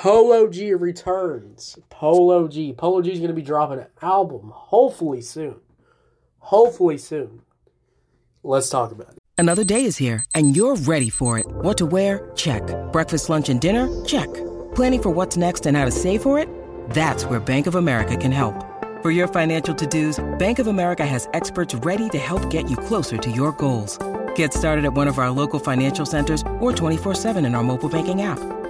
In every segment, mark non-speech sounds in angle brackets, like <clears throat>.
Polo G returns. Polo G. Polo G is going to be dropping an album hopefully soon. Hopefully soon. Let's talk about it. Another day is here, and you're ready for it. What to wear? Check. Breakfast, lunch, and dinner? Check. Planning for what's next and how to save for it? That's where Bank of America can help. For your financial to-dos, Bank of America has experts ready to help get you closer to your goals. Get started at one of our local financial centers or 24-7 in our mobile banking app.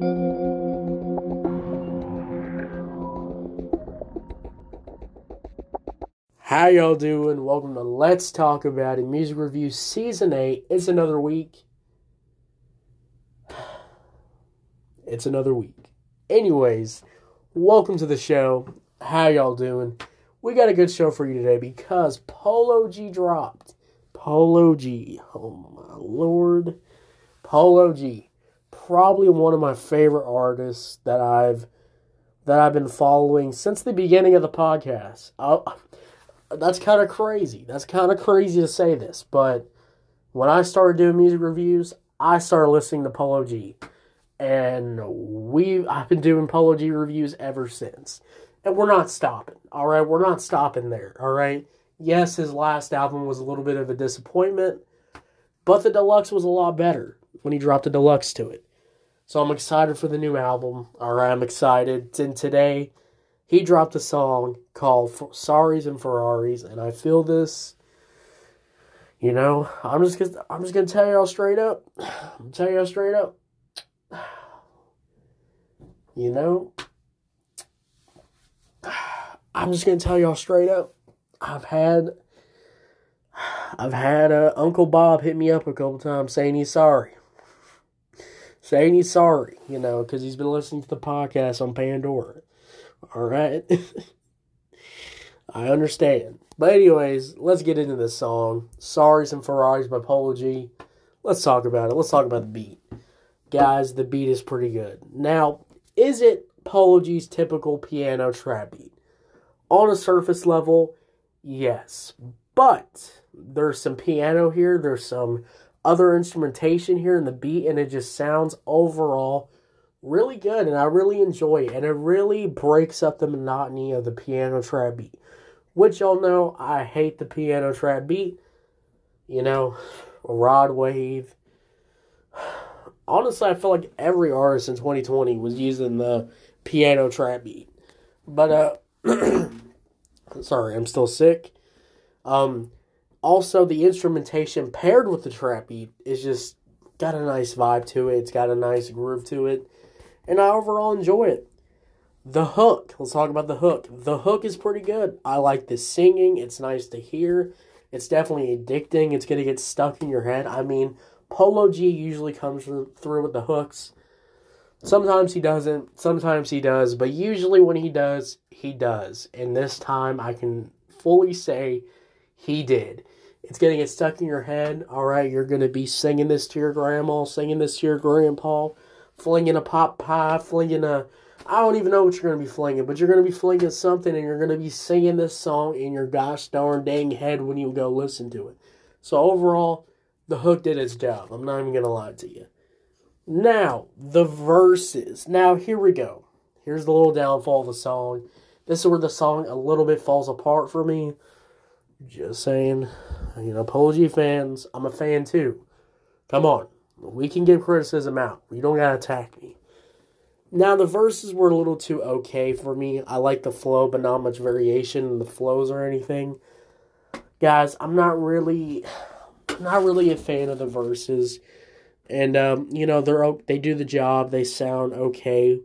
How y'all doing? Welcome to Let's Talk About It Music Review Season 8. It's another week. <sighs> It's another week. Anyways, welcome to the show. How y'all doing? We got a good show for you today because Polo G dropped. Polo G. Oh my lord. Polo G. Probably one of my favorite artists that I've that I've been following since the beginning of the podcast. i that's kind of crazy. That's kind of crazy to say this, but when I started doing music reviews, I started listening to Polo G, and we I've been doing Polo G reviews ever since, and we're not stopping. All right, we're not stopping there. All right. Yes, his last album was a little bit of a disappointment, but the deluxe was a lot better when he dropped a deluxe to it. So I'm excited for the new album. Right, I'm excited. And today he dropped a song called "Sorrys and Ferraris," and I feel this. You know, I'm just gonna, I'm just gonna tell y'all straight up. <sighs> I'm tell y'all straight up. <sighs> You know, <sighs> I'm just gonna tell y'all straight up. I've had, I've had uh, Uncle Bob hit me up a couple times saying he's sorry, saying he's sorry. You know, because he's been listening to the podcast on Pandora. All right. <laughs> I understand. But anyways, let's get into this song. Sorrys and Ferraris by Polo G. Let's talk about it. Let's talk about the beat. Guys, the beat is pretty good. Now, is it Polo G's typical piano trap beat? On a surface level, yes. But there's some piano here, there's some other instrumentation here in the beat, and it just sounds overall really good and I really enjoy it and it really breaks up the monotony of the piano trap beat. Which y'all know I hate the piano trap beat. You know, Rod Wave. Honestly, I feel like every artist in 2020 was using the piano trap beat. But uh <clears throat> sorry, I'm still sick. Um also the instrumentation paired with the trap beat is just got a nice vibe to it. It's got a nice groove to it and I overall enjoy it. The hook, let's talk about the hook. The hook is pretty good. I like the singing, it's nice to hear. It's definitely addicting. It's to get stuck in your head. I mean, Polo G usually comes through with the hooks. Sometimes he doesn't, sometimes he does, but usually when he does, he does. And this time I can fully say he did. It's going to get stuck in your head. All right, you're going to be singing this to your grandma, singing this to your grandpa flinging a pop pie, flinging a. I don't even know what you're going to be flinging, but you're going to be flinging something and you're going to be singing this song in your gosh darn dang head when you go listen to it. So overall, the hook did its job. I'm not even going to lie to you. Now, the verses. Now, here we go. Here's the little downfall of the song. This is where the song a little bit falls apart for me. Just saying. You know, Polo G fans, I'm a fan too. Come on. We can give criticism out. You don't gotta attack me. Now the verses were a little too okay for me. I like the flow, but not much variation in the flows or anything. Guys, I'm not really, not really a fan of the verses, and um, you know they're they do the job. They sound okay,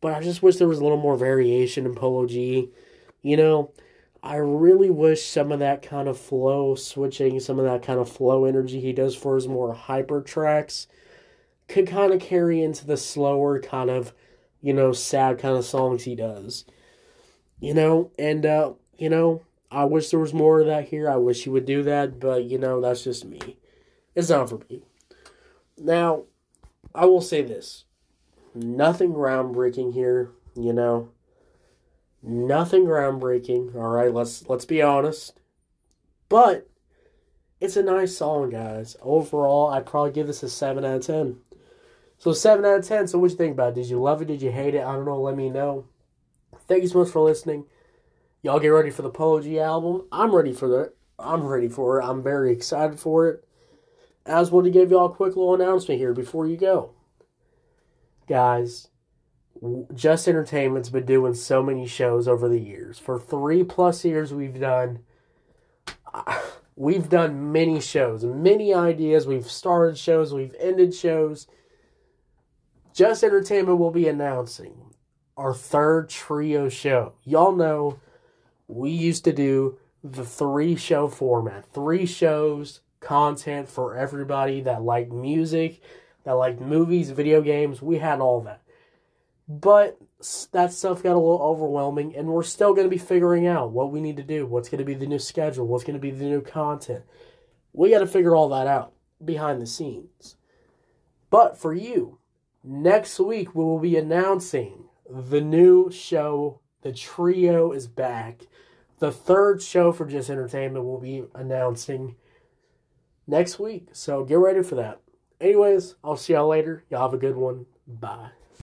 but I just wish there was a little more variation in Polo G. You know, I really wish some of that kind of flow switching, some of that kind of flow energy he does for his more hyper tracks could kind of carry into the slower kind of, you know, sad kind of songs he does. You know, and uh, you know, I wish there was more of that here. I wish he would do that, but you know, that's just me. It's not for me. Now, I will say this. Nothing groundbreaking here, you know. Nothing groundbreaking. All right, let's let's be honest. But it's a nice song, guys. Overall, I'd probably give this a 7 out of 10. So 7 out of 10. So what you think about it? Did you love it? Did you hate it? I don't know. Let me know. Thank you so much for listening. Y'all get ready for the Polo G album. I'm ready for it. I'm ready for it. I'm very excited for it. I just to give y'all a quick little announcement here before you go. Guys, Just Entertainment's been doing so many shows over the years. For three plus years, we've done <sighs> we've done many shows, many ideas. We've started shows, we've ended shows. Just Entertainment will be announcing our third trio show. Y'all know we used to do the three show format, three shows, content for everybody that liked music, that liked movies, video games. We had all that. But that stuff got a little overwhelming, and we're still going to be figuring out what we need to do, what's going to be the new schedule, what's going to be the new content. We got to figure all that out behind the scenes. But for you, next week we will be announcing the new show. The trio is back. The third show for Just Entertainment will be announcing next week. So get ready for that. Anyways, I'll see y'all later. Y'all have a good one. Bye.